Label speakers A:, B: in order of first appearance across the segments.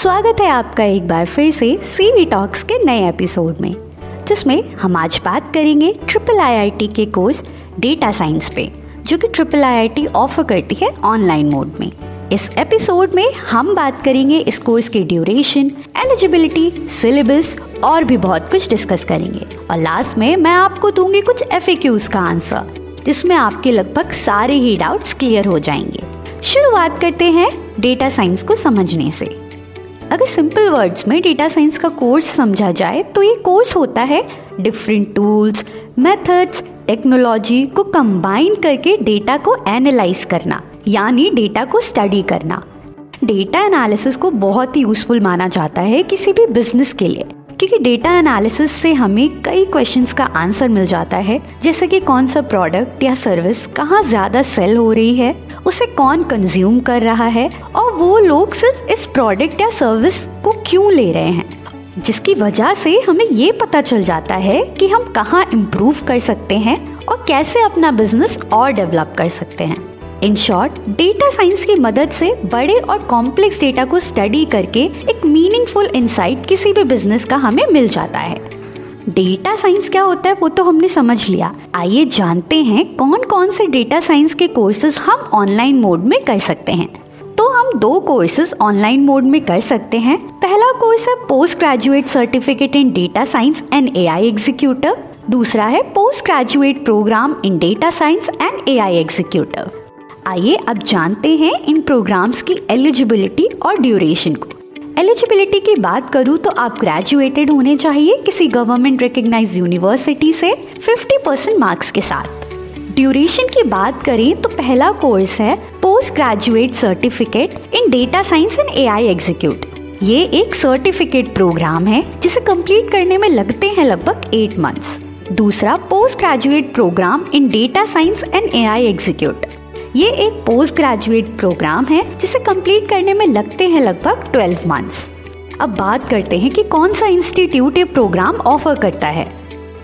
A: स्वागत है आपका एक बार फिर से सीवी टॉक्स के नए एपिसोड में, जिसमें हम आज बात करेंगे ट्रिपल आईआईटी के कोर्स डेटा साइंस पे, जो कि ट्रिपल आईआईटी ऑफ़र करती है ऑनलाइन मोड में। इस एपिसोड में हम बात करेंगे इस कोर्स की ड्यूरेशन एलिजिबिलिटी सिलेबस और भी बहुत कुछ डिस्कस करेंगे। और लास्ट में मैं आपको दूँगी कुछ एफ़ का आंसर जिसमें आपके लगभग सारे ही डाउट्स क्लियर हो जाएँगे। शुरुआत करते हैं डेटा साइंस को समझने से। अगर सिंपल वर्ड्स में डेटा साइंस का कोर्स समझा जाए तो ये कोर्स होता है डिफरेंट टूल्स मेथड्स टेक्नोलॉजी को कंबाइन करके डेटा को एनालाइज करना, यानी डेटा को स्टडी करना। डेटा एनालिसिस को बहुत ही यूजफुल माना जाता है किसी भी बिज़नेस के लिए। क्योंकि डेटा एनालिसिस से हमें कई क्वेश्चंस का आंसर मिल जाता है, जैसे कि कौन सा प्रोडक्ट या सर्विस कहाँ ज़्यादा सेल हो रही है, उसे कौन कंज्यूम कर रहा है, और वो लोग सिर्फ़ इस प्रोडक्ट या सर्विस को क्यों ले रहे हैं। जिसकी वजह से हमें ये पता चल जाता है कि हम कहाँ इम्प्रूव कर सकते हैं और कैसे अपना बिज़नेस और डेवलप कर सकते हैं। इन शॉर्ट डेटा साइंस की मदद से बड़े और कॉम्प्लेक्स डेटा को स्टडी करके एक मीनिंगफुल इंसाइट किसी भी बिज़नेस का हमें मिल जाता है। डेटा साइंस क्या होता है वो तो हमने समझ लिया। आइए जानते हैं कौन कौन से डेटा साइंस के कोर्सेज हम ऑनलाइन मोड में कर सकते हैं। तो हम दो कोर्सेज ऑनलाइन मोड में कर सकते हैं। पहला कोर्स है post graduate certificate in data science and A I executive दूसरा है post graduate programme in data science and A I executive आइए अब जानते हैं इन प्रोग्राम्स की एलिजिबिलिटी और ड्यूरेशन को। एलिजिबिलिटी की बात करूँ तो आप ग्रेजुएटेड होने चाहिए किसी गवर्नमेंट रिकग्नाइज यूनिवर्सिटी से 50 परसेंट मार्क्स के साथ। ड्यूरेशन की बात करें तो पहला कोर्स है post graduate certificate in data science and A I executive ये एक सर्टिफिकेट प्रोग्राम है जिसे कंप्लीट करने में लगते हैं लगभग एट मंथ्स दूसरा post graduate programme in data science and A I executive ये एक पोस्ट ग्रेजुएट प्रोग्राम है, जिसे कंप्लीट करने में लगते हैं लगभग 12 मंथ्स अब बात करते हैं कि कौन सा इंस्टीट्यूट ये प्रोग्राम ऑफ़र करता है।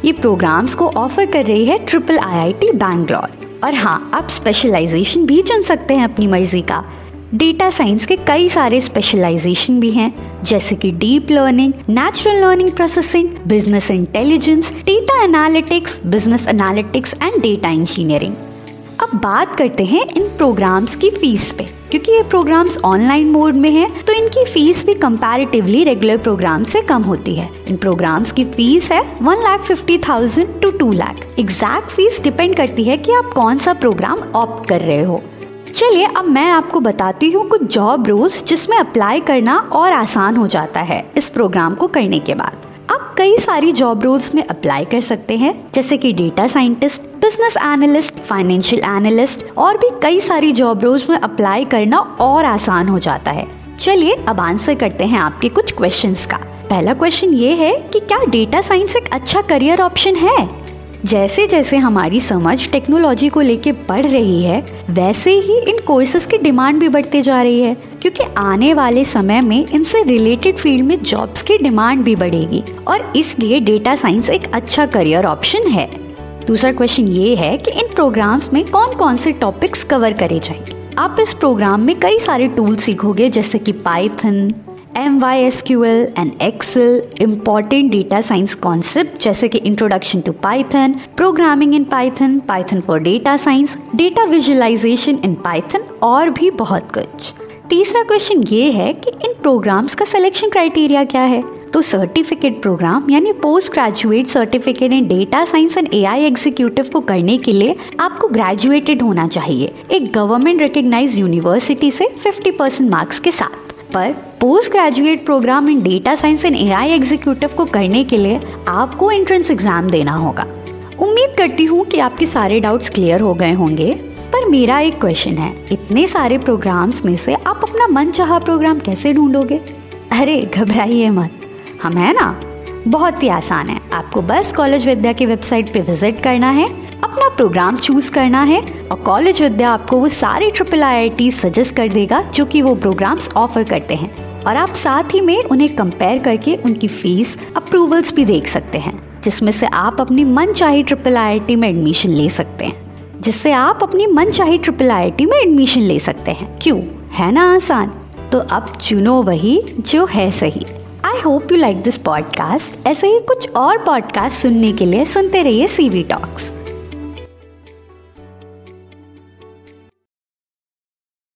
A: ये प्रोग्राम्स को ऑफ़र कर रही है ट्रिपल आईआईटी बैंगलोर और हाँ आप स्पेशलाइजेशन भी चुन सकते हैं अपनी मर्ज़ी का। डेटा साइंस के कई सारे स्पेशलाइजेशन भी हैं, जैसे कि deep learning natural learning processing business intelligence data analytics business analytics and data engineering अब बात करते हैं इन प्रोग्राम्स की फ़ीस पे। क्योंकि ये प्रोग्राम्स ऑनलाइन मोड में है तो इनकी फ़ीस भी कंपैरेटिवली रेगुलर प्रोग्राम से कम होती है। इन प्रोग्राम्स की फ़ीस है one lakh fifty thousand to two lakh exact fees depend करती है कि आप कौन सा प्रोग्राम ऑप्ट कर रहे हो। चलिए, अब मैं आपको बताती हूँ कुछ जॉब रोल्स जिसमें अप्लाई करना और आसान हो जाता है इस प्रोग्राम को करने के बाद। आप कई सारी जॉब रोल्स में अप्लाई कर सकते हैं, जैसे कि data scientist business analyst financial analyst और भी कई सारी जॉब रोल्स में अप्लाई करना और आसान हो जाता है। चलिए अब आंसर करते हैं आपके कुछ क्वेश्चंस का। पहला क्वेश्चन ये है कि क्या डेटा साइंस एक अच्छा करियर ऑप्शन है? जैसे जैसे हमारी समझ टेक्नोलॉजी को लेके बढ़ रही है, वैसे ही इन कोर्सेज की डिमांड भी बढ़ती जा रही है, क्योंकि आने वाले समय में इनसे रिलेटेड फ़ील्ड में जॉब्स की डिमांड भी बढ़ेगी और इसलिए डेटा साइंस एक अच्छा करियर ऑप्शन है। दूसरा क्वेश्चन ये है कि इन प्रोग्राम्स में कौन कौन से टॉपिक्स कवर करे जाएँगे आप इस प्रोग्राम में कई सारे टूल सीखोगे, जैसे कि Python M Y S Q L and Excel important data science concept जैसे कि introduction to Python programming in Python Python for data science data visualisation in Python और भी बहुत कुछ। तीसरा क्वेश्चन ये है कि इन प्रोग्राम्स का सिलेक्शन क्राइटेरिया क्या है? तो सर्टिफिकेट प्रोग्राम यानी post graduate certificate in data science and AI executive को करने के लिए आपको ग्रेजुएटेड होना चाहिए। एक गवर्नमेंट रिकग्नाइज यूनिवर्सिटी से 50 परसेंट मार्क्स के साथ। पर post graduate programme in data science and AI executive को करने के लिए आपको एंट्रेंस एग्ज़ाम देना होगा। उम्मीद करती हूँ कि आपके सारे डाउट्स क्लियर हो गए होंगे। पर मेरा एक क्वेश्चन है, इतने सारे प्रोग्राम्स में से आप अपना मन चाह प्रोग्राम कैसे ढूंढोगे? अरे, घबराइए मत। हम है ना? बहुत ही आसान है। आपको बस कॉलेज विद्या की वेबसाइट पे विज़िट करना है, अपना प्रोग्राम चूज़ करना है और कॉलेज विद्या आपको वो सारे ट्रिपल आई सजेस्ट कर देगा जो कि वो प्रोग्राम्स ऑफ़र करते हैं। और आप साथ ही में उन्हें कंपेयर करके उनकी फ़ीस अप्रूवल्स भी देख सकते हैं, जिसमें से आप अपनी मन चाहे ट्रिपल आई में एडमिशन ले सकते हैं। जिससे आप अपनी मन चाहे ट्रिपल आई में एडमिशन ले सकते हैं। क्यों? है ना आसान? तो अब चुनो वही जो है सही। I hope you like this podcast ऐसे ही कुछ और पॉडकास्ट सुनने के लिए सुनते रहिए सी सीवी टॉक्स